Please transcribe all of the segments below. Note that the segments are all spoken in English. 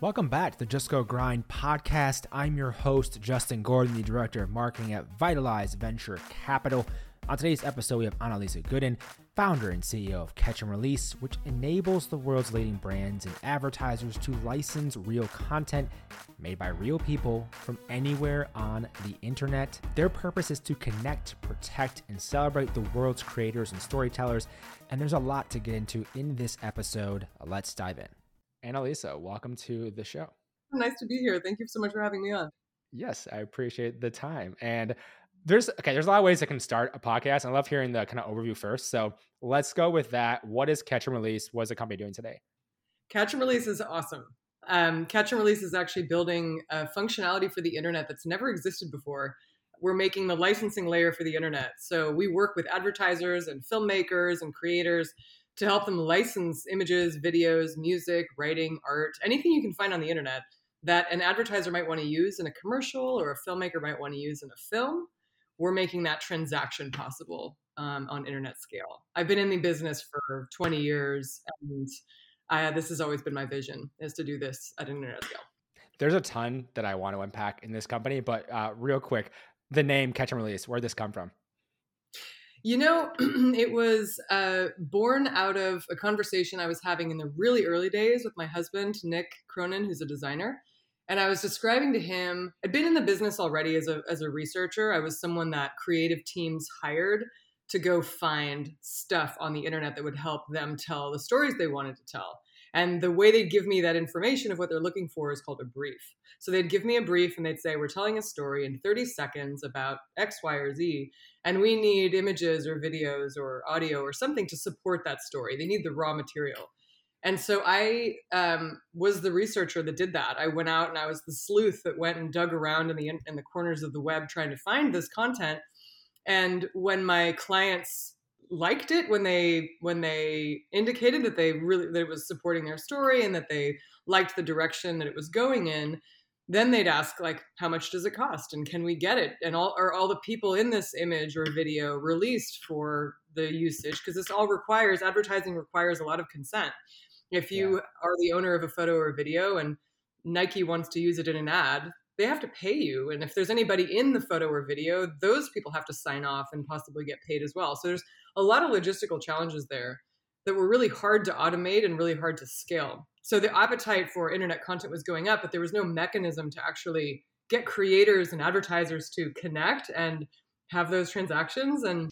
Welcome back to the Just Go Grind podcast. I'm your host, Justin Gordon, the Director of Marketing at Vitalize Venture Capital. On today's episode, we have Annalisa Gooden, founder and CEO of Catch and Release, which enables the world's leading brands and advertisers to license real content made by real people from anywhere on the internet. Their purpose is to connect, protect, and celebrate the world's creators and storytellers. And there's a lot to get into in this episode. Let's dive in. Annalisa, welcome to the show. Nice to be here. Thank you so much for having me on. Yes, I appreciate the time. And there's okay, there's a lot of ways I can start a podcast. I love hearing the kind of overview first. So let's go with that. What is Catch and Release? What is the company doing today? Catch and Release is awesome. Um, Catch and Release is actually building a functionality for the internet that's never existed before. We're making the licensing layer for the internet. So we work with advertisers and filmmakers and creators to help them license images, videos, music, writing, art, anything you can find on the internet that an advertiser might want to use in a commercial or a filmmaker might want to use in a film. We're making that transaction possible um, on internet scale. I've been in the business for 20 years, and I, this has always been my vision: is to do this at internet scale. There's a ton that I want to unpack in this company, but uh, real quick, the name Catch and Release, where did this come from? You know, it was uh, born out of a conversation I was having in the really early days with my husband, Nick Cronin, who's a designer. And I was describing to him, I'd been in the business already as a, as a researcher. I was someone that creative teams hired to go find stuff on the internet that would help them tell the stories they wanted to tell. And the way they'd give me that information of what they're looking for is called a brief. So they'd give me a brief and they'd say, We're telling a story in 30 seconds about X, Y, or Z, and we need images or videos or audio or something to support that story. They need the raw material. And so I um, was the researcher that did that. I went out and I was the sleuth that went and dug around in the in the corners of the web trying to find this content. And when my clients liked it when they when they indicated that they really that it was supporting their story and that they liked the direction that it was going in then they'd ask like how much does it cost and can we get it and all are all the people in this image or video released for the usage because this all requires advertising requires a lot of consent if you yeah. are the owner of a photo or video and nike wants to use it in an ad they have to pay you. And if there's anybody in the photo or video, those people have to sign off and possibly get paid as well. So there's a lot of logistical challenges there that were really hard to automate and really hard to scale. So the appetite for internet content was going up, but there was no mechanism to actually get creators and advertisers to connect and have those transactions and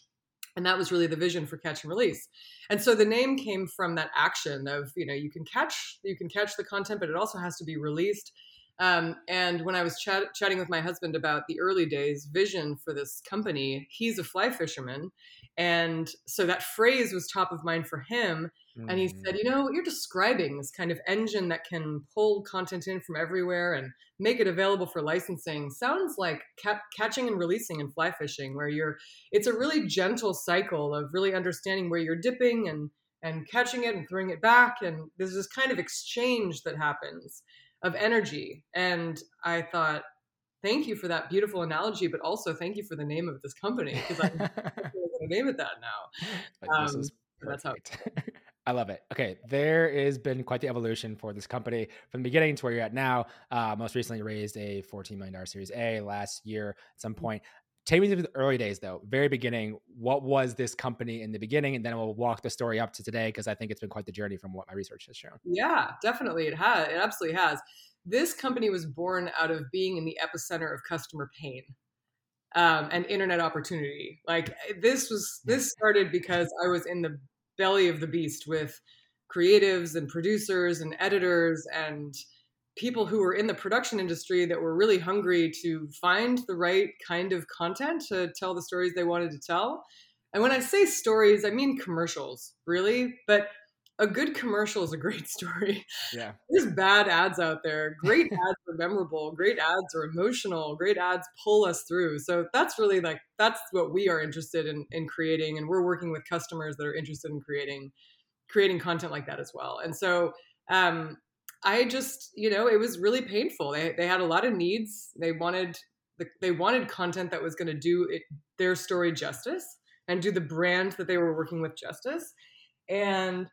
and that was really the vision for catch and release and so the name came from that action of you know you can catch you can catch the content but it also has to be released um, and when I was chat- chatting with my husband about the early days vision for this company, he's a fly fisherman. And so that phrase was top of mind for him. Mm-hmm. And he said, mm. You know, what you're describing this kind of engine that can pull content in from everywhere and make it available for licensing sounds like ca- catching and releasing and fly fishing, where you're, it's a really gentle cycle of really understanding where you're dipping and, and catching it and throwing it back. And there's this kind of exchange that happens of energy. And I thought, thank you for that beautiful analogy, but also thank you for the name of this company because I'm going to name it that now. Um, that's how. I love it. Okay, there has been quite the evolution for this company from the beginning to where you're at now. Uh, most recently, raised a $14 million Series A last year at some point. Take me to the early days, though, very beginning. What was this company in the beginning? And then we'll walk the story up to today because I think it's been quite the journey from what my research has shown. Yeah, definitely. It has. It absolutely has. This company was born out of being in the epicenter of customer pain um, and internet opportunity. Like this was this started because I was in the belly of the beast with creatives and producers and editors and people who were in the production industry that were really hungry to find the right kind of content to tell the stories they wanted to tell. And when I say stories, I mean commercials, really. But a good commercial is a great story. Yeah. There's bad ads out there. Great ads are memorable. Great ads are emotional. Great ads pull us through. So that's really like that's what we are interested in in creating. And we're working with customers that are interested in creating creating content like that as well. And so um, I just, you know, it was really painful. They they had a lot of needs. They wanted they wanted content that was going to do it, their story justice and do the brand that they were working with justice. And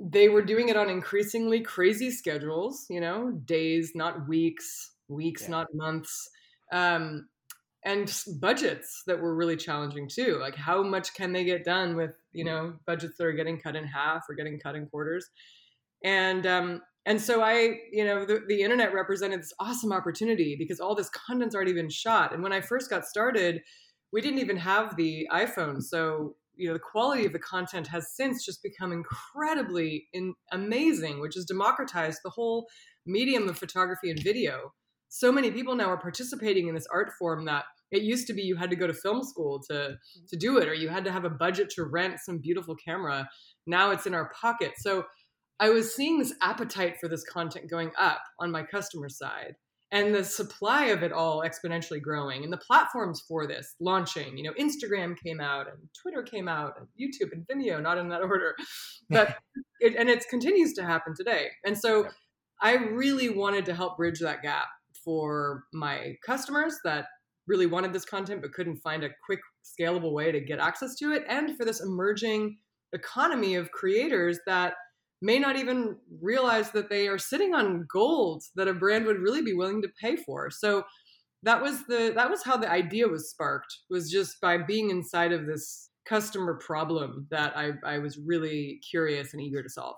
they were doing it on increasingly crazy schedules, you know, days, not weeks, weeks, yeah. not months. Um, and budgets that were really challenging too. Like how much can they get done with, you know, budgets that are getting cut in half or getting cut in quarters. And um, and so I, you know, the, the internet represented this awesome opportunity because all this content's already been shot. And when I first got started, we didn't even have the iPhone. So, you know, the quality of the content has since just become incredibly in, amazing, which has democratized the whole medium of photography and video. So many people now are participating in this art form that it used to be you had to go to film school to to do it or you had to have a budget to rent some beautiful camera. Now it's in our pocket. So I was seeing this appetite for this content going up on my customer side and the supply of it all exponentially growing and the platforms for this launching. You know, Instagram came out and Twitter came out and YouTube and Vimeo, not in that order. But it, and it continues to happen today. And so I really wanted to help bridge that gap for my customers that really wanted this content but couldn't find a quick scalable way to get access to it and for this emerging economy of creators that may not even realize that they are sitting on gold that a brand would really be willing to pay for. So that was the that was how the idea was sparked was just by being inside of this customer problem that I, I was really curious and eager to solve.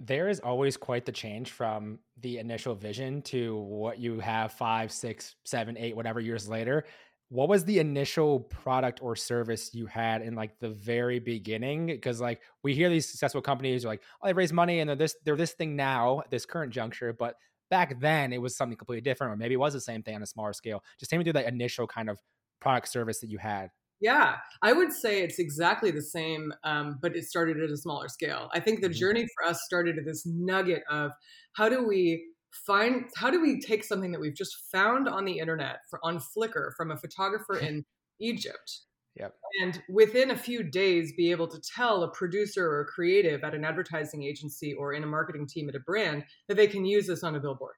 There is always quite the change from the initial vision to what you have five, six, seven, eight, whatever years later what was the initial product or service you had in like the very beginning because like we hear these successful companies are like oh they raise money and they're this they're this thing now this current juncture but back then it was something completely different or maybe it was the same thing on a smaller scale just take me through that initial kind of product service that you had yeah, I would say it's exactly the same, um, but it started at a smaller scale. I think the mm-hmm. journey for us started at this nugget of how do we find how do we take something that we've just found on the internet for, on Flickr from a photographer in Egypt Yep. And within a few days, be able to tell a producer or a creative at an advertising agency or in a marketing team at a brand that they can use this on a billboard.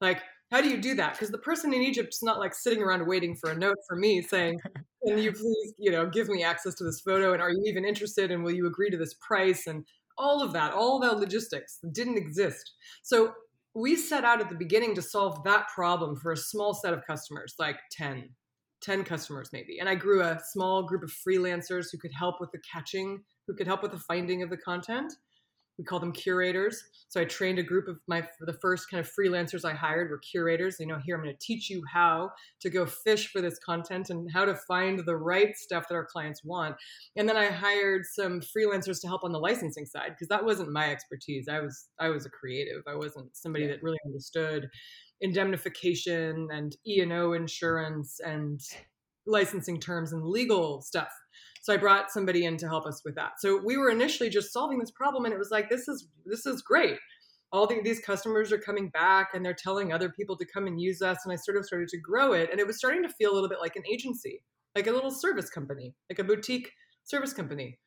Like, how do you do that? Because the person in Egypt is not like sitting around waiting for a note from me saying, "Can you please, you know, give me access to this photo? And are you even interested? And will you agree to this price?" And all of that, all of that logistics didn't exist. So we set out at the beginning to solve that problem for a small set of customers, like 10, 10 customers maybe. And I grew a small group of freelancers who could help with the catching, who could help with the finding of the content we call them curators. So I trained a group of my the first kind of freelancers I hired were curators. You know, here I'm going to teach you how to go fish for this content and how to find the right stuff that our clients want. And then I hired some freelancers to help on the licensing side because that wasn't my expertise. I was I was a creative. I wasn't somebody that really understood indemnification and E&O insurance and licensing terms and legal stuff. So I brought somebody in to help us with that. So we were initially just solving this problem, and it was like, this is this is great. All the, these customers are coming back, and they're telling other people to come and use us. And I sort of started to grow it, and it was starting to feel a little bit like an agency, like a little service company, like a boutique service company.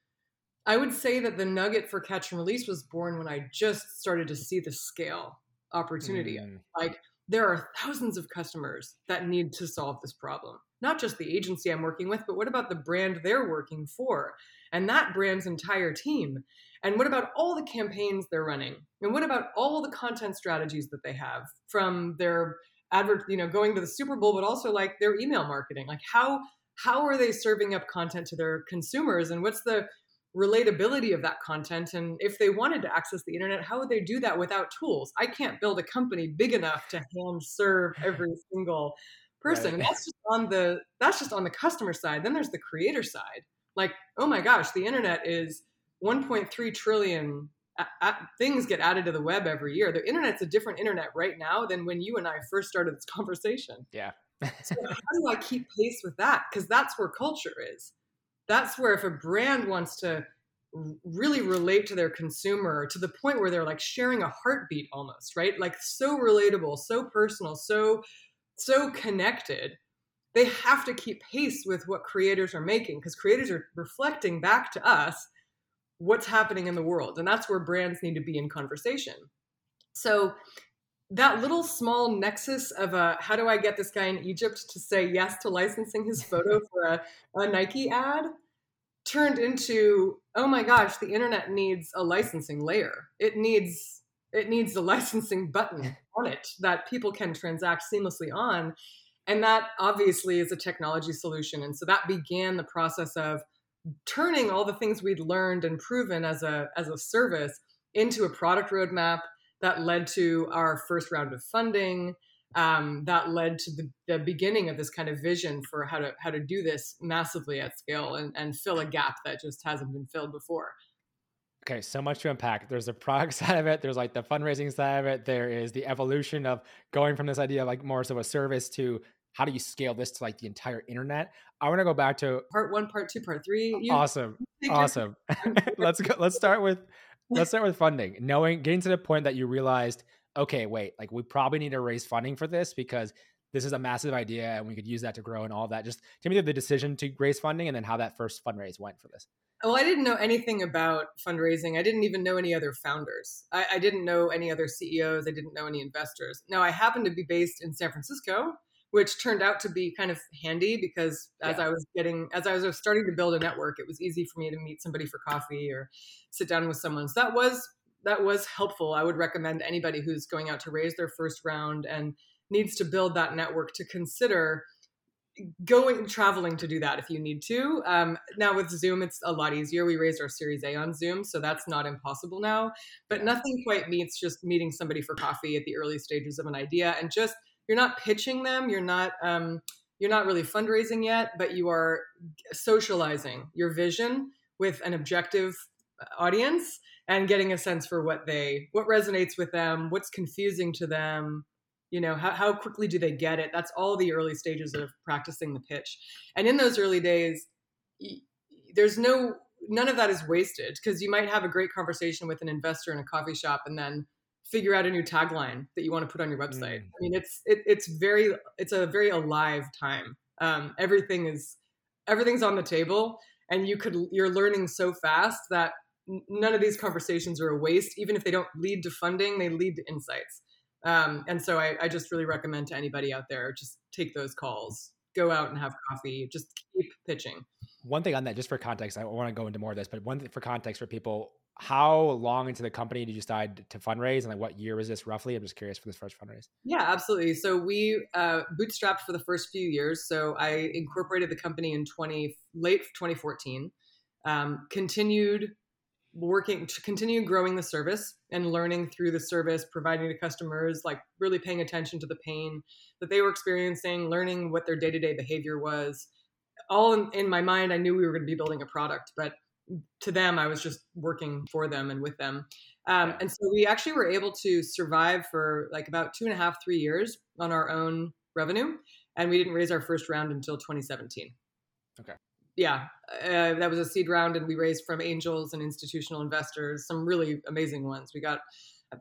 I would say that the nugget for catch and release was born when I just started to see the scale opportunity. Mm. Like there are thousands of customers that need to solve this problem not just the agency I'm working with, but what about the brand they're working for and that brand's entire team? And what about all the campaigns they're running? And what about all the content strategies that they have from their advert, you know, going to the Super Bowl, but also like their email marketing? Like how how are they serving up content to their consumers and what's the relatability of that content and if they wanted to access the internet how would they do that without tools i can't build a company big enough to hand serve every single person. Right. And that's just on the that's just on the customer side. Then there's the creator side. Like, oh my gosh, the internet is 1.3 trillion a- a- things get added to the web every year. The internet's a different internet right now than when you and I first started this conversation. Yeah. so how do I keep pace with that? Because that's where culture is. That's where if a brand wants to really relate to their consumer to the point where they're like sharing a heartbeat almost, right? Like so relatable, so personal, so so connected they have to keep pace with what creators are making because creators are reflecting back to us what's happening in the world and that's where brands need to be in conversation so that little small nexus of a how do i get this guy in egypt to say yes to licensing his photo for a, a nike ad turned into oh my gosh, the internet needs a licensing layer. It needs it needs a licensing button on it that people can transact seamlessly on. And that obviously is a technology solution. And so that began the process of turning all the things we'd learned and proven as a as a service into a product roadmap that led to our first round of funding um, that led to the, the, beginning of this kind of vision for how to how to do this massively at scale and, and fill a gap that just hasn't been filled before. Okay so much to unpack. There's the product side of it there's like the fundraising side of it there is the evolution of going from this idea of like more so a service to how do you scale this to like the entire internet? I want to go back to part one part two part three you, awesome awesome. Let's go let's start with let's start with funding knowing getting to the point that you realized okay, wait, like we probably need to raise funding for this because this is a massive idea and we could use that to grow and all that. Just give me the decision to raise funding and then how that first fundraise went for this. Well, I didn't know anything about fundraising. I didn't even know any other founders. I, I didn't know any other CEOs. I didn't know any investors. Now, I happened to be based in San Francisco, which turned out to be kind of handy because as yeah. I was getting, as I was starting to build a network, it was easy for me to meet somebody for coffee or sit down with someone. So that was that was helpful. I would recommend anybody who's going out to raise their first round and needs to build that network to consider going traveling to do that if you need to. Um, now with Zoom, it's a lot easier. We raised our Series A on Zoom, so that's not impossible now. But nothing quite meets just meeting somebody for coffee at the early stages of an idea and just you're not pitching them. You're not. Um, you're not really fundraising yet, but you are socializing your vision with an objective audience and getting a sense for what they what resonates with them what's confusing to them you know how, how quickly do they get it that's all the early stages of practicing the pitch and in those early days there's no none of that is wasted because you might have a great conversation with an investor in a coffee shop and then figure out a new tagline that you want to put on your website mm. i mean it's it, it's very it's a very alive time um, everything is everything's on the table and you could you're learning so fast that none of these conversations are a waste. Even if they don't lead to funding, they lead to insights. Um, and so I, I, just really recommend to anybody out there, just take those calls, go out and have coffee, just keep pitching. One thing on that, just for context, I want to go into more of this, but one thing for context for people, how long into the company did you decide to fundraise and like what year was this roughly? I'm just curious for this first fundraise. Yeah, absolutely. So we uh, bootstrapped for the first few years. So I incorporated the company in 20, late 2014, um, continued working to continue growing the service and learning through the service, providing to customers, like really paying attention to the pain that they were experiencing, learning what their day to day behavior was. All in, in, my mind, I knew we were going to be building a product, but to them, I was just working for them and with them. Um, and so we actually were able to survive for like about two and a half, three years on our own revenue. And we didn't raise our first round until 2017. Okay yeah, uh, that was a seed round, and we raised from angels and institutional investors, some really amazing ones. We got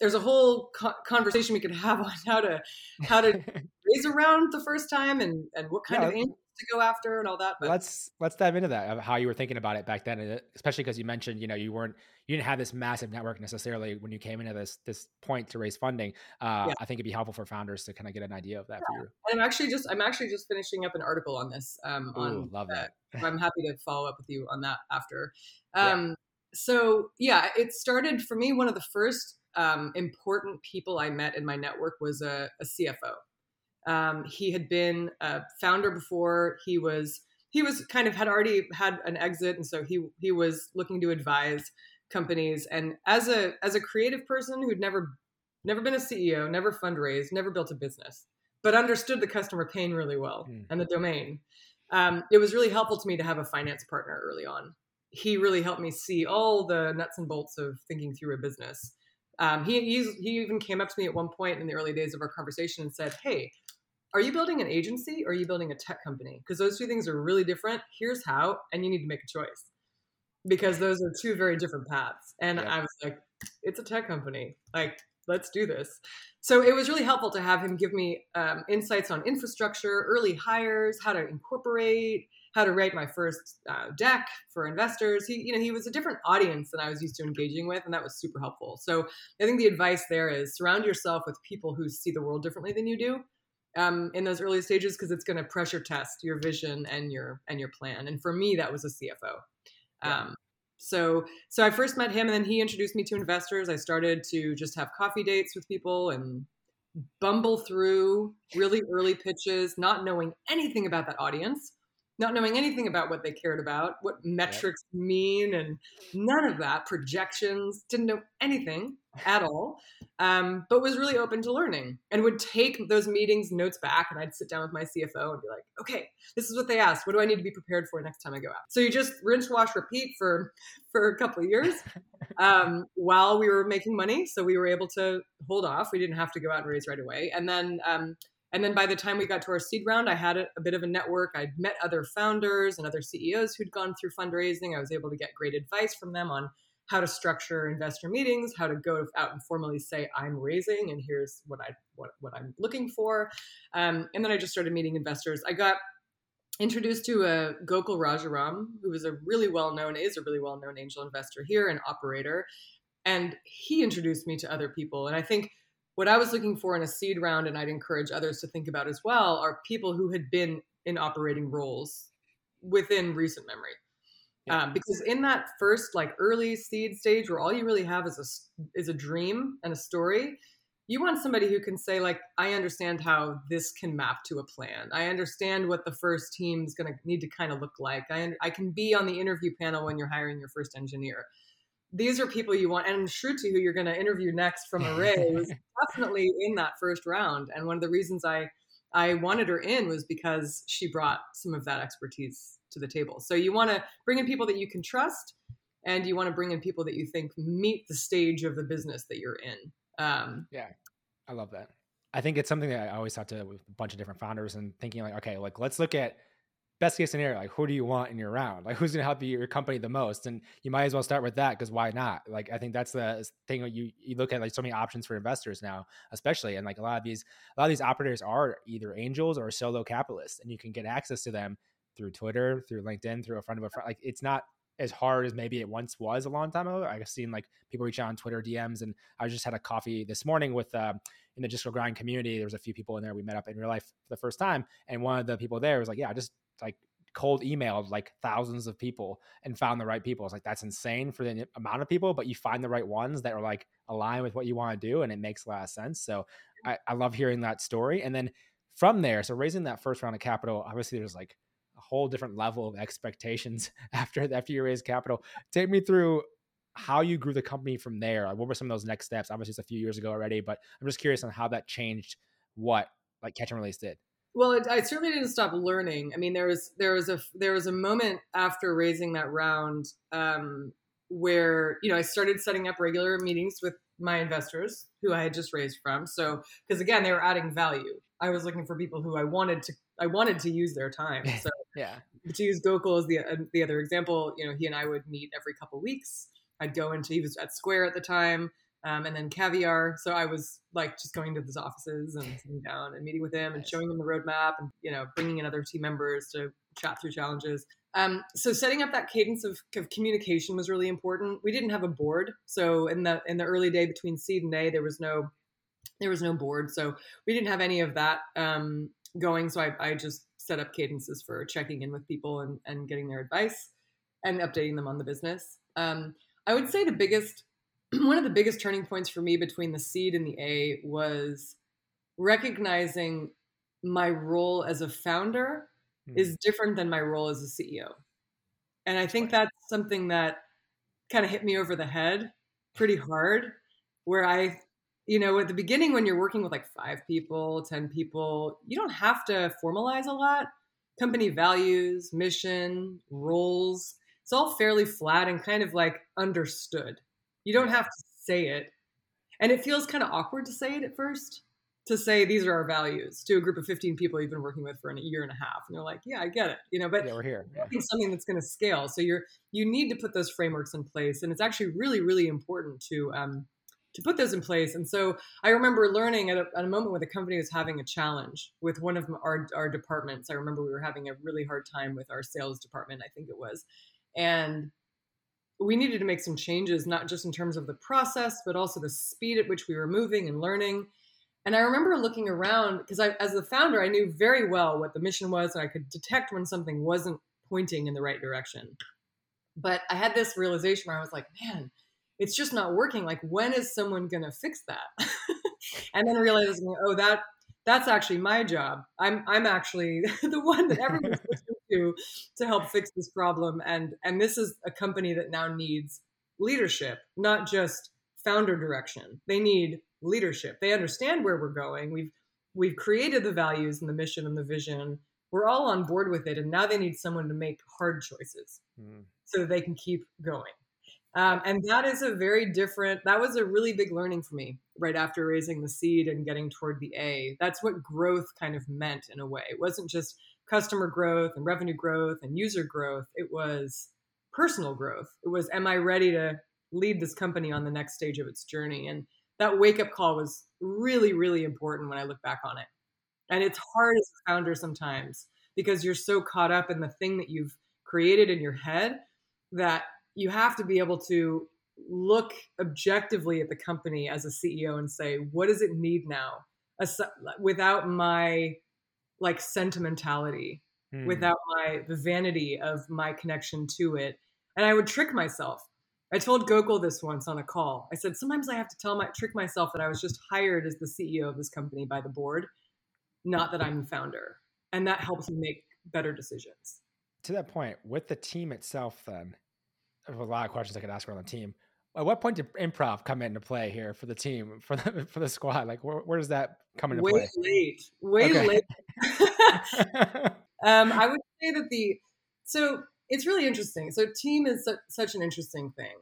there's a whole co- conversation we could have on how to how to raise around the first time and and what kind yeah. of angels to go after and all that. But let's let's dive into that. of How you were thinking about it back then, especially because you mentioned you know you weren't you didn't have this massive network necessarily when you came into this this point to raise funding. Uh, yeah. I think it'd be helpful for founders to kind of get an idea of that yeah. for you. And I'm actually just I'm actually just finishing up an article on this. Um, Ooh, on love that. I'm happy to follow up with you on that after. Um, yeah. So yeah, it started for me. One of the first um, important people I met in my network was a, a CFO. Um, he had been a founder before. He was he was kind of had already had an exit, and so he he was looking to advise companies. And as a as a creative person who'd never never been a CEO, never fundraised, never built a business, but understood the customer pain really well mm. and the domain, um, it was really helpful to me to have a finance partner early on. He really helped me see all the nuts and bolts of thinking through a business. Um, he he even came up to me at one point in the early days of our conversation and said, "Hey, are you building an agency or are you building a tech company? Because those two things are really different. Here's how, and you need to make a choice because those are two very different paths. And yeah. I was like, it's a tech company. Like, let's do this. So it was really helpful to have him give me um, insights on infrastructure, early hires, how to incorporate, how to write my first uh, deck for investors. He, you know, he was a different audience than I was used to engaging with, and that was super helpful. So I think the advice there is surround yourself with people who see the world differently than you do um, in those early stages because it's going to pressure test your vision and your and your plan. And for me, that was a CFO. Um, So so I first met him and then he introduced me to investors. I started to just have coffee dates with people and bumble through really early pitches, not knowing anything about that audience not knowing anything about what they cared about, what metrics yep. mean, and none of that, projections, didn't know anything at all, um, but was really open to learning and would take those meetings notes back. And I'd sit down with my CFO and be like, okay, this is what they asked. What do I need to be prepared for next time I go out? So you just rinse, wash, repeat for, for a couple of years um, while we were making money. So we were able to hold off. We didn't have to go out and raise right away. And then um, and then by the time we got to our seed round, I had a, a, bit of a network. I'd met other founders and other CEOs who'd gone through fundraising. I was able to get great advice from them on how to structure investor meetings, how to go out and formally say I'm raising, and here's what I what what I'm looking for. Um, and then I just started meeting investors. I got introduced to a Gokul Rajaram, who was a really well known is a really well known angel investor here, an operator, and he introduced me to other people. And I think what I was looking for in a seed round, and I'd encourage others to think about as well, are people who had been in operating roles within recent memory. Yeah. Um, because in that first like early seed stage where all you really have is a is a dream and a story you want somebody who can say like i understand how this can map to a plan i understand what the first team is going to need to kind of look like I, I can be on the interview panel when you're hiring your first engineer these are people you want. And Shruti, who you're going to interview next from Array, was definitely in that first round. And one of the reasons I I wanted her in was because she brought some of that expertise to the table. So you want to bring in people that you can trust, and you want to bring in people that you think meet the stage of the business that you're in. Um, yeah, I love that. I think it's something that I always talk to with a bunch of different founders and thinking like, okay, like let's look at best case scenario, like who do you want in your round? Like who's going to help your company the most? And you might as well start with that because why not? Like I think that's the thing you you look at like so many options for investors now, especially and like a lot of these a lot of these operators are either angels or solo capitalists, and you can get access to them through Twitter, through LinkedIn, through a friend of a friend. Like it's not as hard as maybe it once was a long time ago. I've seen like people reach out on Twitter DMs, and I just had a coffee this morning with uh, in the Go Grind community. There was a few people in there we met up in real life for the first time, and one of the people there was like, "Yeah, I just like cold emailed like thousands of people and found the right people. It's like that's insane for the amount of people, but you find the right ones that are like aligned with what you want to do, and it makes a lot of sense. So I, I love hearing that story. And then from there, so raising that first round of capital, obviously there's like a whole different level of expectations after after you raise capital. Take me through how you grew the company from there. What were some of those next steps? Obviously, it's a few years ago already, but I'm just curious on how that changed what like Catch and Release did. Well, it, I certainly didn't stop learning. I mean, there was there was a there was a moment after raising that round um, where you know I started setting up regular meetings with my investors who I had just raised from. So because again, they were adding value. I was looking for people who I wanted to I wanted to use their time. So yeah, to use Gokul as the uh, the other example, you know, he and I would meet every couple weeks. I'd go into he was at Square at the time um, and then Caviar. So I was like just going to his offices and sitting down and meeting with him and showing him the roadmap and you know bringing in other team members to chat through challenges. Um, so setting up that cadence of, of, communication was really important. We didn't have a board, so in the in the early day between seed and A, there was no there was no board, so we didn't have any of that um, going. So I, I just set up cadences for checking in with people and, and getting their advice and updating them on the business. Um, I would say the biggest one of the biggest turning points for me between the seed and the A was recognizing my role as a founder mm. is different than my role as a CEO. And I think that's something that kind of hit me over the head pretty hard where I you know at the beginning when you're working with like 5 people, 10 people, you don't have to formalize a lot. Company values, mission, roles, it's all fairly flat and kind of like understood. You don't have to say it. And it feels kind of awkward to say it at first, to say these are our values to a group of 15 people you've been working with for a year and a half. And you're like, yeah, I get it. You know, but yeah, we're here. Yeah. something that's going to scale. So you're, you need to put those frameworks in place. And it's actually really, really important to, um, to put those in place. And so I remember learning at a, at a, moment when the company was having a challenge with one of our, our departments. I remember we were having a really hard time with our sales department, I think it was. And we needed to make some changes, not just in terms of the process, but also the speed at which we were moving and learning. And I remember looking around because I, as the founder, I knew very well what the mission was, and I could detect when something wasn't pointing in the right direction. But I had this realization where I was like, man, it's just not working. Like, when is someone going to fix that? and then realizing, oh, that that's actually my job. I'm I'm actually the one that everyone's to to help fix this problem. And and this is a company that now needs leadership, not just founder direction. They need leadership. They understand where we're going. We've we've created the values and the mission and the vision. We're all on board with it, and now they need someone to make hard choices mm. so they can keep going. Um, and that is a very different, that was a really big learning for me right after raising the seed and getting toward the A. That's what growth kind of meant in a way. It wasn't just customer growth and revenue growth and user growth, it was personal growth. It was, am I ready to lead this company on the next stage of its journey? And that wake up call was really, really important when I look back on it. And it's hard as a founder sometimes because you're so caught up in the thing that you've created in your head that you have to be able to look objectively at the company as a CEO and say, what does it need now? Without my like sentimentality, hmm. without my the vanity of my connection to it. And I would trick myself. I told Gokul this once on a call. I said, sometimes I have to tell my trick myself that I was just hired as the CEO of this company by the board, not that I'm the founder. And that helps me make better decisions. To that point, with the team itself, then, a lot of questions I could ask around the team. At what point did improv come into play here for the team, for the for the squad? Like, where, where does that come into play? way play? Late, way okay. late. um, I would say that the so it's really interesting. So team is su- such an interesting thing.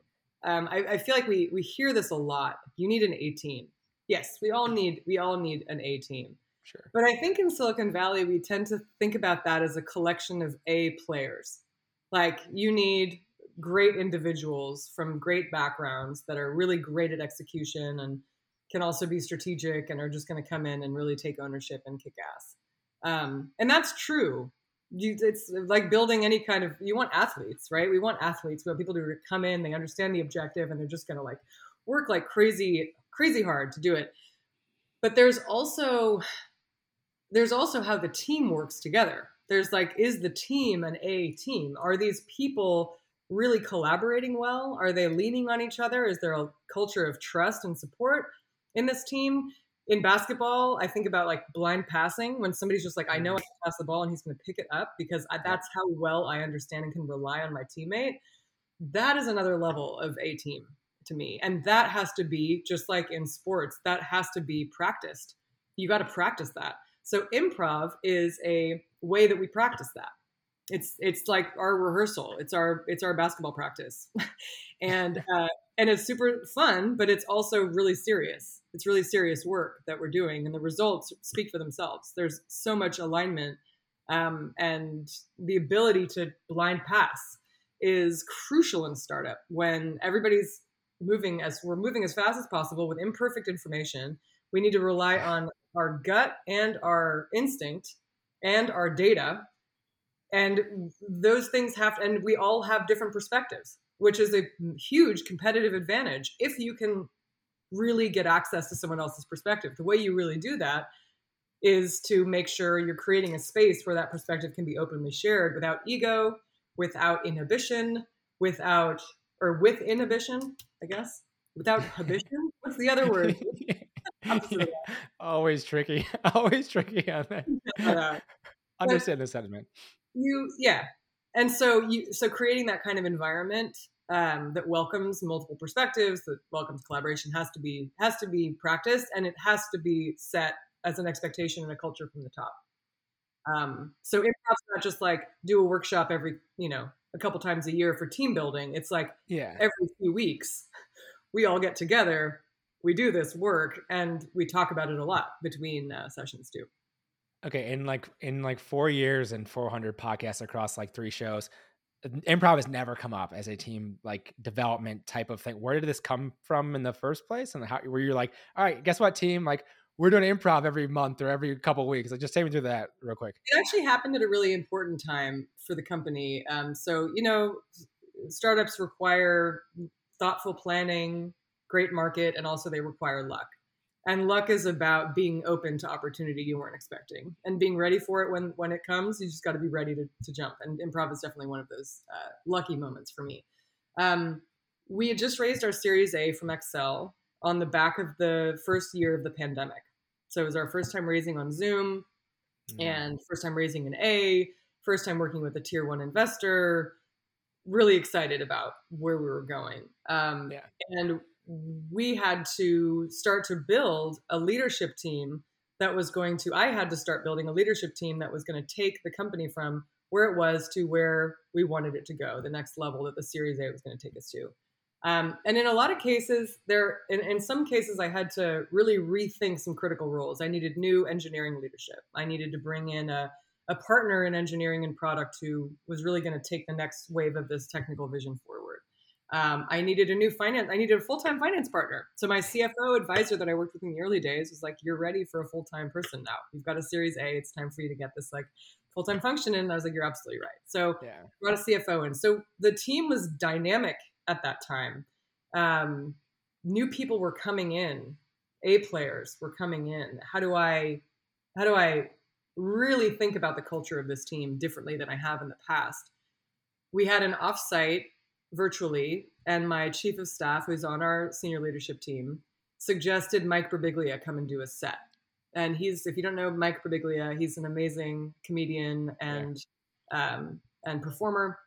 Um, I, I, feel like we we hear this a lot. You need an A team. Yes, we all need we all need an A team. Sure. But I think in Silicon Valley we tend to think about that as a collection of A players. Like you need great individuals from great backgrounds that are really great at execution and can also be strategic and are just going to come in and really take ownership and kick ass. Um, and that's true. You, it's like building any kind of you want athletes, right? We want athletes. We want people to come in, they understand the objective, and they're just going to like work like crazy, crazy hard to do it. But there's also there's also how the team works together. There's like, is the team an A team? Are these people really collaborating well? Are they leaning on each other? Is there a culture of trust and support in this team? In basketball, I think about like blind passing when somebody's just like, I know I mm. can pass the ball and he's going to pick it up because I, that's how well I understand and can rely on my teammate. That is another level of a team to me. And that has to be, just like in sports, that has to be practiced. You got to practice that. So improv is a way that we practice that it's it's like our rehearsal. It's our it's our basketball practice. And uh, and it's super fun but it's also really serious. It's really serious work that we're doing and the results speak for themselves. There's so much alignment um, and the ability to blind pass is crucial in startup when everybody's moving as we're moving as fast as possible with imperfect information. We need to rely on our gut and our instinct and our data and those things have and we all have different perspectives which is a huge competitive advantage if you can really get access to someone else's perspective. The way you really do that is to make sure you're creating a space where that perspective can be openly shared without ego without inhibition without or with inhibition i guess. Without inhibition? What's the other word? Always tricky. Always tricky on that. Understand the sentiment you yeah. And so you so creating that kind of environment um, that welcomes multiple perspectives that welcomes collaboration has to be has to be practiced and it has to be set as an expectation and a culture from the top. Um, so improv's not just like do a workshop every you know a couple times a year for team building. It's like yeah. every few weeks we all get together we do this work and we talk about it a lot between uh, sessions too Okay, in like in like four years and 400 podcasts across like three shows, improv has never come up as a team like development type of thing. Where did this come from in the first place? And how were you like, all right, guess what, team? Like we're doing improv every month or every couple weeks. Like just take me through that real quick. It actually happened at a really important time for the company. Um, so you know, startups require thoughtful planning, great market, and also they require luck. And luck is about being open to opportunity you weren't expecting and being ready for it when when it comes. You just got to be ready to, to jump. And improv is definitely one of those uh, lucky moments for me. Um, we had just raised our Series A from Accel on the back of the first year of the pandemic. So it was our first time raising on Zoom mm. and first time raising an A, first time working with a tier one investor. Really excited about where we were going. Um, yeah. And we had to start to build a leadership team that was going to, I had to start building a leadership team that was going to take the company from where it was to where we wanted it to go, the next level that the Series A was going to take us to. Um, and in a lot of cases, there, in, in some cases, I had to really rethink some critical roles. I needed new engineering leadership. I needed to bring in a, a partner in engineering and product who was really going to take the next wave of this technical vision forward. Um, I needed a new finance. I needed a full time finance partner. So my CFO advisor that I worked with in the early days was like, "You're ready for a full time person now. You've got a Series A. It's time for you to get this like full time function." And I was like, "You're absolutely right." So yeah. brought a CFO in. So the team was dynamic at that time. Um, new people were coming in. A players were coming in. How do I? How do I really think about the culture of this team differently than I have in the past? We had an offsite virtually, and my chief of staff, who's on our senior leadership team, suggested Mike Birbiglia come and do a set. And he's, if you don't know Mike Birbiglia, he's an amazing comedian and yeah. um, and performer.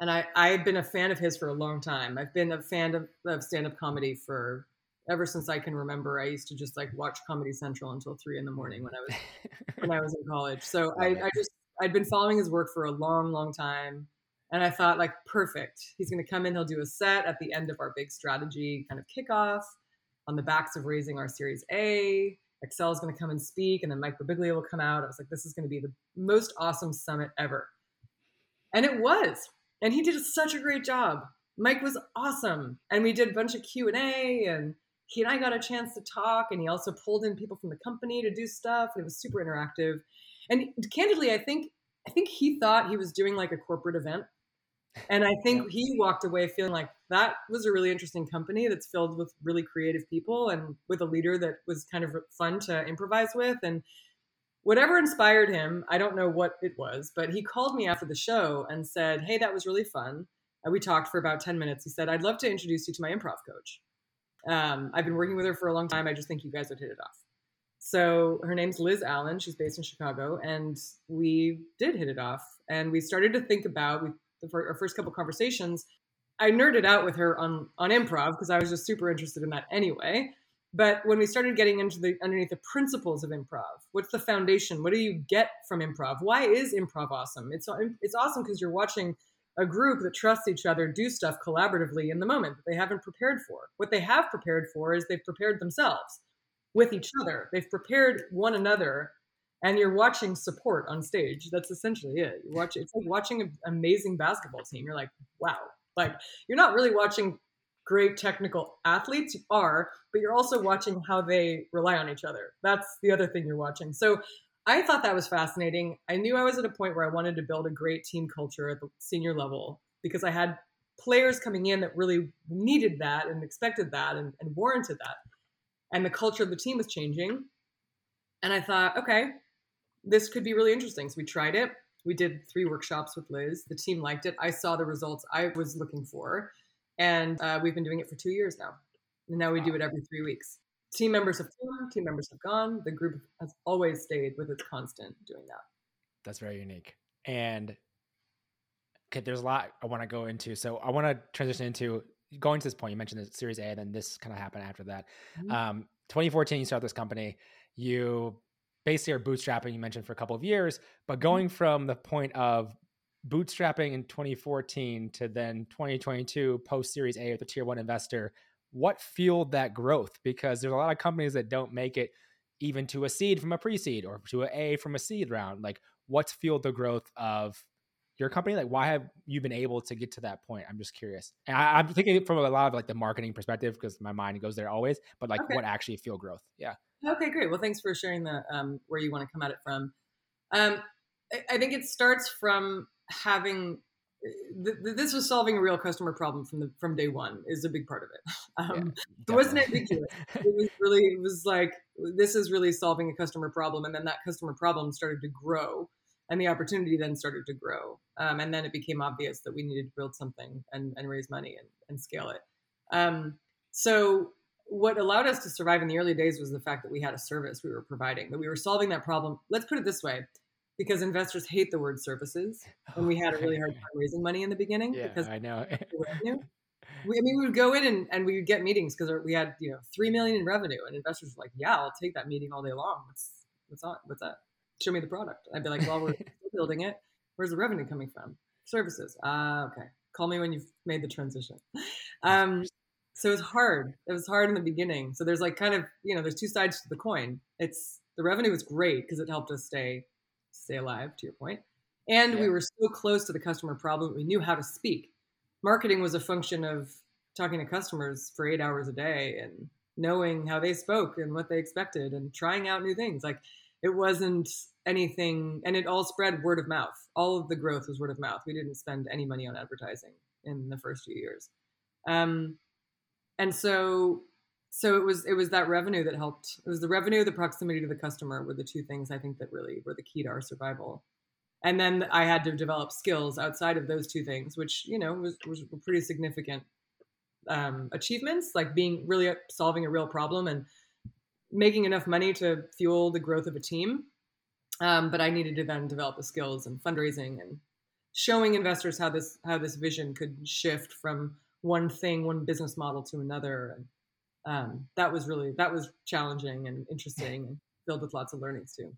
And I, I've been a fan of his for a long time. I've been a fan of, of stand-up comedy for ever since I can remember. I used to just like watch Comedy Central until three in the morning when I was when I was in college. So I, I just I'd been following his work for a long, long time. And I thought, like, perfect. He's going to come in, he'll do a set at the end of our big strategy kind of kickoff on the backs of raising our Series A. Accel is going to come and speak, and then Mike Birbiglia will come out. I was like, this is going to be the most awesome summit ever. And it was. And he did such a great job. Mike was awesome. And we did a bunch of Q&A, and he and I got a chance to talk, and he also pulled in people from the company to do stuff. And it was super interactive. And candidly, I think I think he thought he was doing like a corporate event and I think he walked away feeling like that was a really interesting company that's filled with really creative people and with a leader that was kind of fun to improvise with. And whatever inspired him, I don't know what it was, but he called me after the show and said, Hey, that was really fun. And we talked for about 10 minutes. He said, I'd love to introduce you to my improv coach. Um, I've been working with her for a long time. I just think you guys would hit it off. So her name's Liz Allen. She's based in Chicago. And we did hit it off. And we started to think about, we our first couple conversations, I nerded out with her on on improv because I was just super interested in that anyway. But when we started getting into the underneath the principles of improv, what's the foundation? What do you get from improv? Why is improv awesome? It's it's awesome because you're watching a group that trusts each other do stuff collaboratively in the moment that they haven't prepared for. What they have prepared for is they've prepared themselves with each other. They've prepared one another and you're watching support on stage. That's essentially it. You watch it's like watching an amazing basketball team. You're like, wow. Like you're not really watching great technical athletes. You are, but you're also watching how they rely on each other. That's the other thing you're watching. So I thought that was fascinating. I knew I was at a point where I wanted to build a great team culture at the senior level because I had players coming in that really needed that and expected that and, and warranted that. And the culture of the team was changing. And I thought, okay, this could be really interesting. So we tried it. We did three workshops with Liz. The team liked it. I saw the results I was looking for. And uh, we've been doing it for two years now. And now we wow. do it every three weeks. Team members have come, team members have gone. The group has always stayed with its constant doing that. That's very unique. And okay, there's a lot I want to go into. So I want to transition into going to this point. You mentioned the Series A, and then this kind of happened after that. Mm-hmm. Um, 2014, you started this company. You basically are bootstrapping you mentioned for a couple of years but mm-hmm. going from the point of bootstrapping in 2014 to then 2022 post series a with a tier one investor what fueled that growth? Because there's a lot of companies that don't make it even to a seed from a pre-seed or to an a from a seed round. Like what's fueled the growth of your company? Like why have you been able to get to that point? I'm just curious. And I, am thinking from a lot of like the marketing perspective because my mind goes there always but like okay. what actually fuel growth? Yeah Okay, great. Well, thanks for sharing the um, where you want to come at it from. Um, I, I think it starts from having th- th- this was solving a real customer problem from the from day one is a big part of it. Um, Yeah, it wasn't ambiguous. it was really it was like this is really solving a customer problem, and then that customer problem started to grow, and the opportunity then started to grow, um, and then it became obvious that we needed to build something and, and raise money and, and scale it. Um, so what allowed us to survive in the early days was the fact that we had a service we were providing, that we were solving that problem. Let's put it this way. Because investors hate the word services, and we had a really hard time raising money in the beginning Yeah, because I know. We, I mean, we would go in and, and we would get meetings because we had you know three million in revenue, and investors were like, "Yeah, I'll take that meeting all day long. What's what's on? What's that? Show me the product." I'd be like, "Well, we're still building it. Where's the revenue coming from? Services. Ah, okay. Call me when you've made the transition." Um, so it was hard. It was hard in the beginning. So there's like kind of you know there's two sides to the coin. It's the revenue was great because it helped us stay stay alive. To your point, and we were so close to the customer problem. We knew how to speak marketing was a function of talking to customers for eight hours a day and knowing how they spoke and what they expected and trying out new things. Like it wasn't anything, and it all spread word of mouth. All of the growth was word of mouth. We didn't spend any money on advertising in the first few years, um, and so so it was it was that revenue that helped. It was the revenue, the proximity to the customer were the two things I think that really were the key to our survival and then I had to develop skills outside of those two things, which you know was, was pretty significant um, achievements, like being really solving a real problem and making enough money to fuel the growth of a team. Um, but I needed to then develop the skills and fundraising and showing investors how this how this vision could shift from one thing, one business model to another, and um, that was really that was challenging and interesting and filled with lots of learnings too.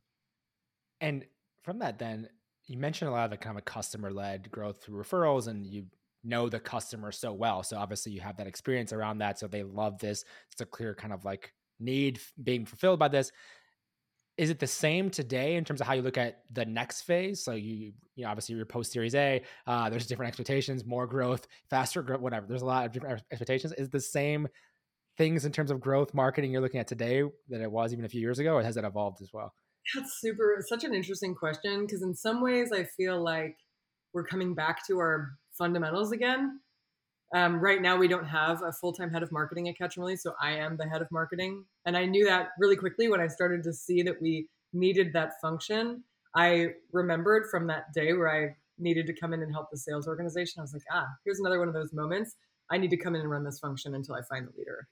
And from that, then you mentioned a lot of the kind of customer led growth through referrals, and you know the customer so well. So obviously you have that experience around that. So they love this. It's a clear kind of like need being fulfilled by this. Is it the same today in terms of how you look at the next phase? So you, you know, obviously you're post Series A. Uh, there's different expectations, more growth, faster growth, whatever. There's a lot of different expectations. Is the same things in terms of growth marketing you're looking at today that it was even a few years ago, or has it evolved as well? That's super, such an interesting question because in some ways I feel like we're coming back to our fundamentals again. Um, right now, we don't have a full time head of marketing at Catch and Release, so I am the head of marketing. And I knew that really quickly when I started to see that we needed that function. I remembered from that day where I needed to come in and help the sales organization. I was like, ah, here's another one of those moments. I need to come in and run this function until I find the leader.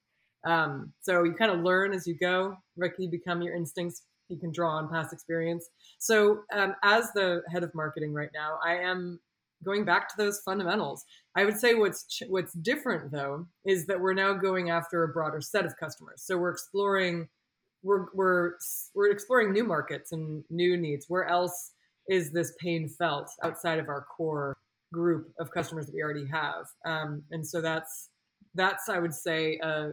Um, so you kind of learn as you go. Rick, you become your instincts. You can draw on past experience. So um, as the head of marketing right now, I am going back to those fundamentals. I would say what's ch- what's different though is that we're now going after a broader set of customers. So we're exploring we're we're we're exploring new markets and new needs. Where else is this pain felt outside of our core group of customers that we already have? Um, and so that's that's I would say uh,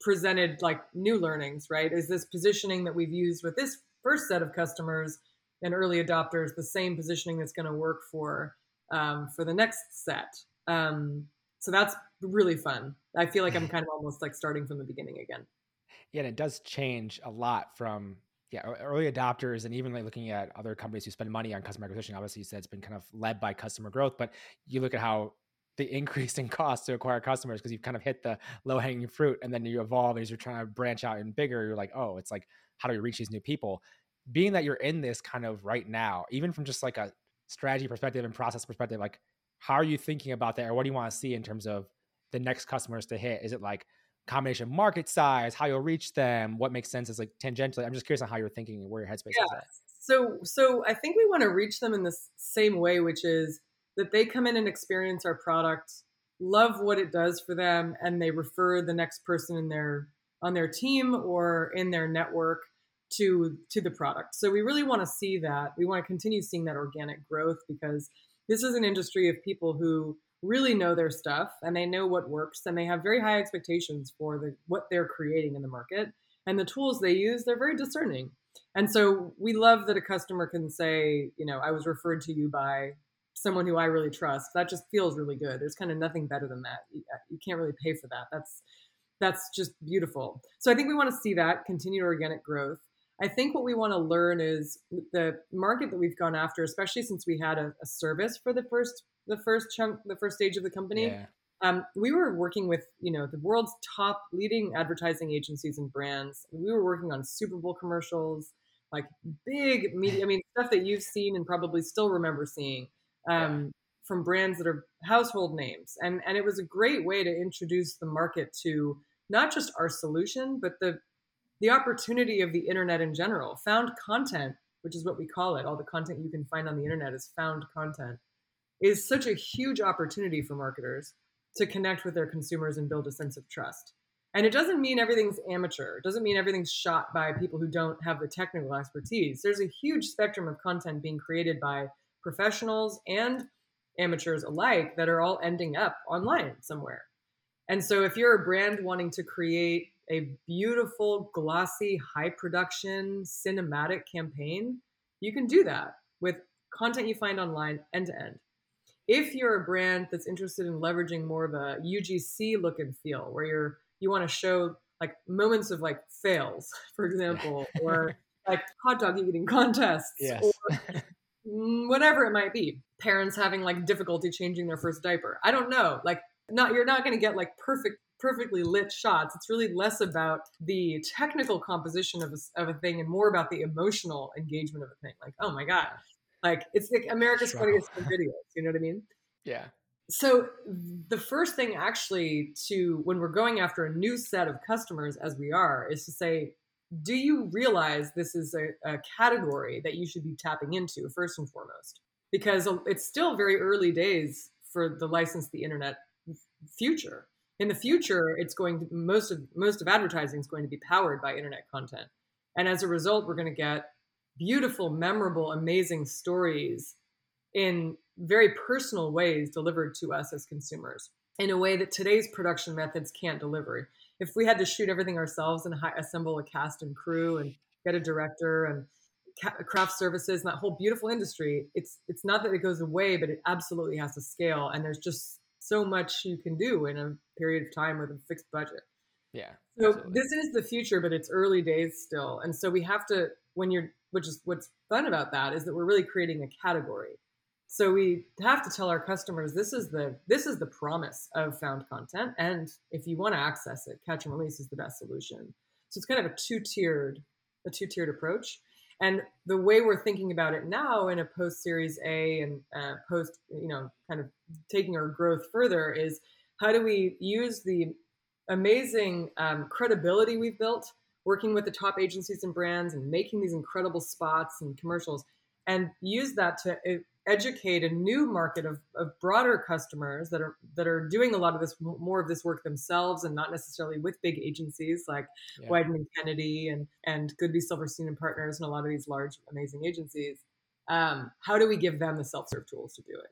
presented like new learnings. Right? Is this positioning that we've used with this first set of customers and early adopters the same positioning that's going to work for um, for the next set? Um, so that's really fun. I feel like I'm kind of almost like starting from the beginning again. Yeah, and it does change a lot from yeah early adopters and even like looking at other companies who spend money on customer acquisition. Obviously, you said it's been kind of led by customer growth, but you look at how the increase in cost to acquire customers because you've kind of hit the low hanging fruit, and then you evolve as you're trying to branch out and bigger. You're like, oh, it's like how do we reach these new people? Being that you're in this kind of right now, even from just like a strategy perspective and process perspective, like how are you thinking about that, or what do you want to see in terms of the next customers to hit? Is it like combination market size, how you'll reach them, what makes sense is like tangentially. I'm just curious on how you're thinking and where your headspace Yeah. is at. So, so I think we want to reach them in the same way, which is that they come in and experience our product, love what it does for them, and they refer the next person in their on their team or in their network to to the product. So we really want to see that. We want to continue seeing that organic growth because this is an industry of people who really know their stuff and they know what works and they have very high expectations for the what they're creating in the market. And the tools they use they're very discerning. And so we love that a customer can say you know i was referred to you by someone who i really trust. That just feels really good. There's kind of nothing better than that. You, can't really pay for that. That's that's just beautiful. So i think we want to see that continued organic growth I think what we want to learn is the market that we've gone after, especially since we had a, a service for the first the first chunk, the first stage of the company. Yeah. Um, we were working with you know the world's top leading advertising agencies and brands. We were working on Super Bowl commercials, like big media. I mean, stuff that you've seen and probably still remember seeing um, yeah. from brands that are household names. And and it was a great way to introduce the market to not just our solution, but the the opportunity of the internet in general. Found content, which is what we call it, all the content you can find on the internet is found content, is such a huge opportunity for marketers to connect with their consumers and build a sense of trust. And it doesn't mean everything's amateur. It doesn't mean everything's shot by people who don't have the technical expertise. There's a huge spectrum of content being created by professionals and amateurs alike that are all ending up online somewhere. And so if you're a brand wanting to create a beautiful, glossy, high production, cinematic campaign, you can do that with content you find online end to end. If you're a brand that's interested in leveraging more of a UGC look and feel, where you're you want to show like moments of like fails, for example, or like hot dog eating contests, yes. or mm, whatever it might be. Parents having like difficulty changing their first diaper. I don't know. Like not you're not going to get like perfect perfectly lit shots. It's really less about the technical composition of a, of a thing and more about the emotional engagement of a thing. Like, oh my god, like it's like America's funniest videos. You know what I mean? Yeah so the first thing actually to when we're going after a new set of customers as we are is to say do you realize this is a, a, category that you should be tapping into first and foremost because um, it's still very early days for the license the internet future in the future it's going to most of most of advertising is going to be powered by internet content and as a result we're going to get beautiful memorable amazing stories in very personal ways delivered to us as consumers in a way that today's production methods can't deliver. If we had to shoot everything ourselves and assemble a cast and crew and get a director and craft services and that whole beautiful industry, it's it's not that it goes away, but it absolutely has to scale. And there's just so much you can do in a period of time with a fixed budget. Yeah. So absolutely. this is the future, but it's early days still. And so we have to when you're which is what's fun about that is that we're really creating a category so we have to tell our customers this is the this is the promise of found content and if you want to access it catch and release is the best solution so it's kind of a two-tiered a two-tiered approach and the way we're thinking about it now in a post series a and uh, post you know kind of taking our growth further is how do we use the amazing um, credibility we've built working with the top agencies and brands and making these incredible spots and commercials and use that to educate a new market of, of broader customers that are that are doing a lot of this more of this work themselves and not necessarily with big agencies like yeah. And Kennedy and and Goodby Silverstein and Partners and a lot of these large amazing agencies. Um, how do we give them the self-serve tools to do it?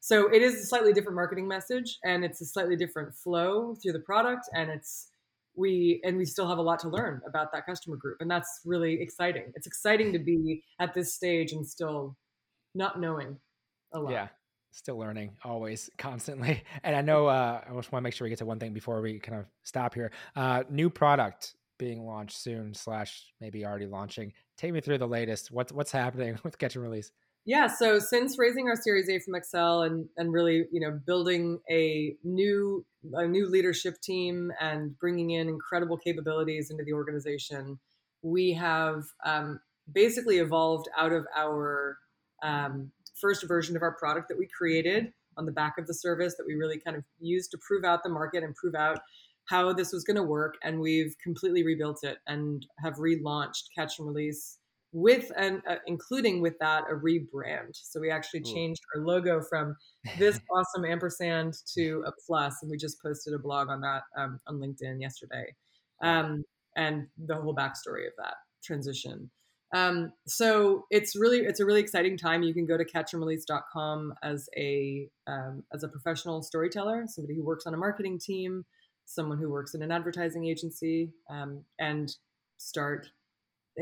So it is a slightly different marketing message and it's a slightly different flow through the product and it's we and we still have a lot to learn about that customer group and that's really exciting. It's exciting to be at this stage and still not knowing a lot. Yeah. Still learning always constantly. And I know uh, I just want to make sure we get to one thing before we kind of stop here. Uh, new product being launched soon, slash maybe already launching. Take me through the latest. What's what's happening with Catch and Release? Yeah, so since raising our Series A from Accel and and really you know building a new a new leadership team and bringing in incredible capabilities into the organization, we have um, basically evolved out of our um, first version of our product that we created on the back of the service that we really kind of used to prove out the market and prove out how this was going to work. And we've completely rebuilt it and have relaunched Catch and Release with and uh, including with that a rebrand. So we actually changed our logo from this awesome ampersand to a plus, and we just posted a blog on that um, on LinkedIn yesterday, um, and the whole backstory of that transition. Um, so it's really it's a really exciting time. You can go to catchandrelease.com as a um, as a professional storyteller, somebody who works on a marketing team, someone who works in an advertising agency, um, and start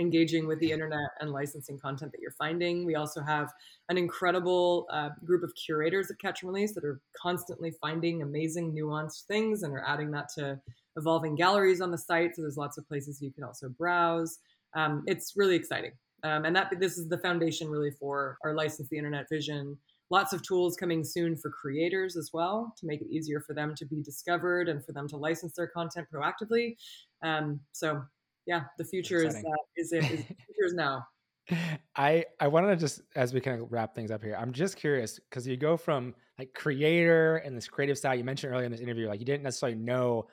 engaging with the internet and licensing content that you're finding. We also have an incredible uh, group of curators at Catch and Release that are constantly finding amazing nuanced things and are adding that to evolving galleries on the site. So there's lots of places you can also browse. Um, it's really exciting. Um, and that this is the foundation really for our license the internet vision. Lots of tools coming soon for creators as well to make it easier for them to be discovered and for them to license their content proactively. Um, so yeah, the future is, uh, is, is, is the future is now. I I wanted to just as we kind of wrap things up here. I'm just curious because you go from like creator and this creative style you mentioned earlier in this interview, like you didn't necessarily know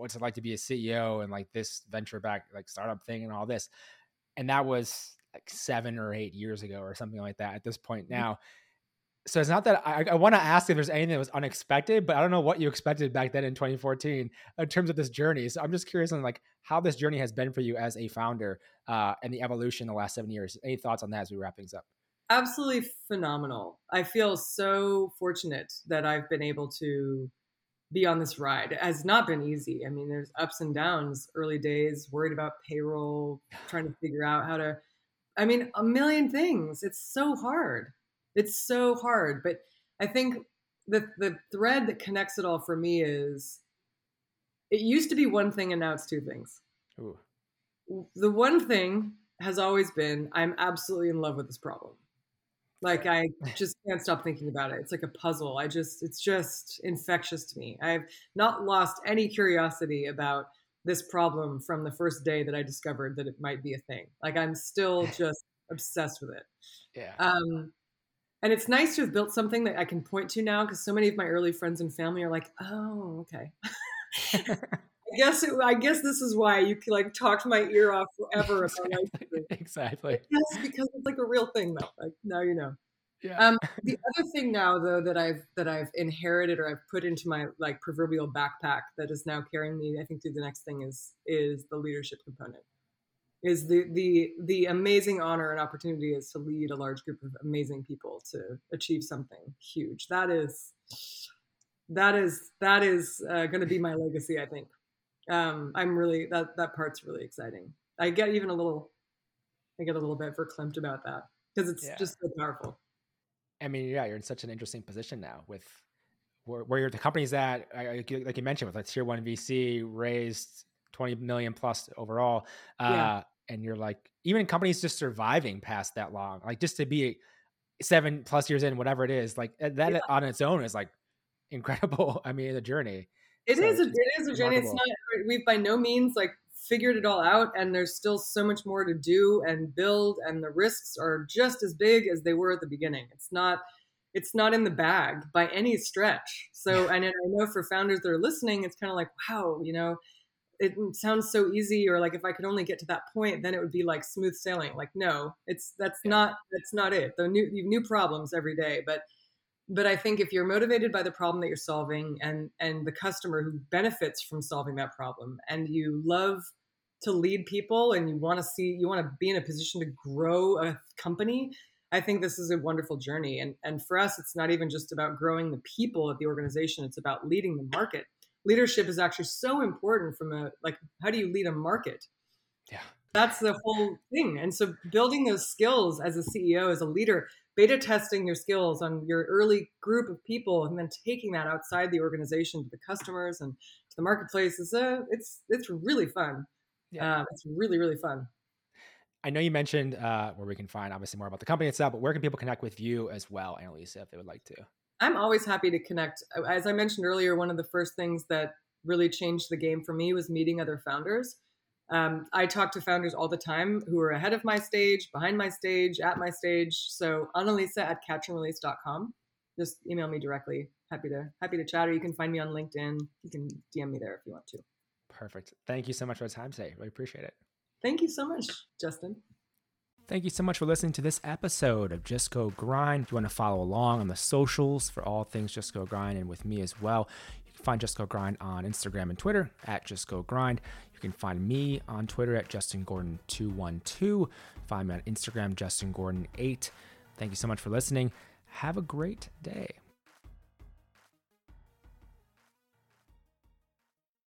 what's it like to be a CEO and like this venture back like startup thing and all this, and that was like seven or eight years ago or something like that. At this point mm-hmm. now, so it's not that I, I want to ask if there's anything that was unexpected, but I don't know what you expected back then in 2014 in terms of this journey. So I'm just curious on like how this journey has been for you as a founder uh, and the evolution in the last seven years. Any thoughts on that as we wrap things up? Absolutely phenomenal. I feel so fortunate that I've been able to be on this ride. It has not been easy. I mean, there's ups and downs, early days, worried about payroll, trying to figure out how to, I mean, a million things. It's so hard it's so hard. But I think the the thread that connects it all for me is it used to be one thing and now it's two things. Ooh. The one thing has always been I'm absolutely in love with this problem. Like I just can't stop thinking about it. It's like a puzzle. I just it's just infectious to me. I've not lost any curiosity about this problem from the first day that I discovered that it might be a thing. Like I'm still just obsessed with it. Yeah. Um and it's nice to have built something that I can point to now because so many of my early friends and family are like, "Oh, okay." I guess it, I guess this is why you can like talk my ear off forever exactly. about Exactly. Yes, because it's like a real thing though. Like now you know. Yeah. Um, the other thing now though that I've that I've inherited or I've put into my like proverbial backpack that is now carrying me, I think through the next thing is is the leadership component is the the the amazing honor and opportunity is to lead a large group of amazing people to achieve something huge. That is that is that is uh, going to be my legacy. I think um, I'm really that that part's really exciting. I get even a little I get a little bit verklempt about that because it's yeah. just so powerful. I mean, yeah, you're in such an interesting position now with where, where you're the companies that, like you mentioned, with like tier one VC raised 20 million plus overall. Uh, yeah. And you're like, even companies just surviving past that long, like just to be seven plus years in, whatever it is, like that yeah. on its own is like incredible. I mean, the journey. It so is. A, it is a journey. It's not. We've by no means like figured it all out, and there's still so much more to do and build, and the risks are just as big as they were at the beginning. It's not. It's not in the bag by any stretch. So, and I know for founders that are listening, it's kind of like, wow, you know, it sounds so easy or like if i could only get to that point then it would be like smooth sailing like no it's that's not that's not it the new new problems every day but but i think if you're motivated by the problem that you're solving and and the customer who benefits from solving that problem and you love to lead people and you want to see you want to be in a position to grow a company i think this is a wonderful journey. And and for us it's not even just about growing the people at the organization it's about leading the market. Leadership is actually so important from a like how do you lead a market? Yeah. That's the whole thing. And so building those skills as a ceo as a leader beta testing your skills on your early group of people and then taking that outside the organization to the customers and to the marketplace is a it's it's really fun yeah uh, it's really really fun I know you mentioned uh, where we can find obviously more about the company itself, but where can people connect with you as well, Annalisa, if they would like to? I'm always happy to connect. As I mentioned earlier, one of the first things that really changed the game for me was meeting other founders. Um, I talk to founders all the time who are ahead of my stage, behind my stage, at my stage. So Annalisa at catchandrelease.com. Just email me directly. Happy to happy to chat, or you can find me on LinkedIn. You can DM me there if you want to. Perfect. Thank you so much for the time today. Really appreciate it. Thank you so much, Justin. Thank you so much for listening to this episode of Just Go Grind. If you want to follow along on the socials for all things Just Go Grind and with me as well, find Just Go Grind on Instagram and Twitter at Just Go Grind. You can find me on Twitter at Justin Gordon212. Find me on Instagram, Justin Gordon8. Thank you so much for listening. Have a great day.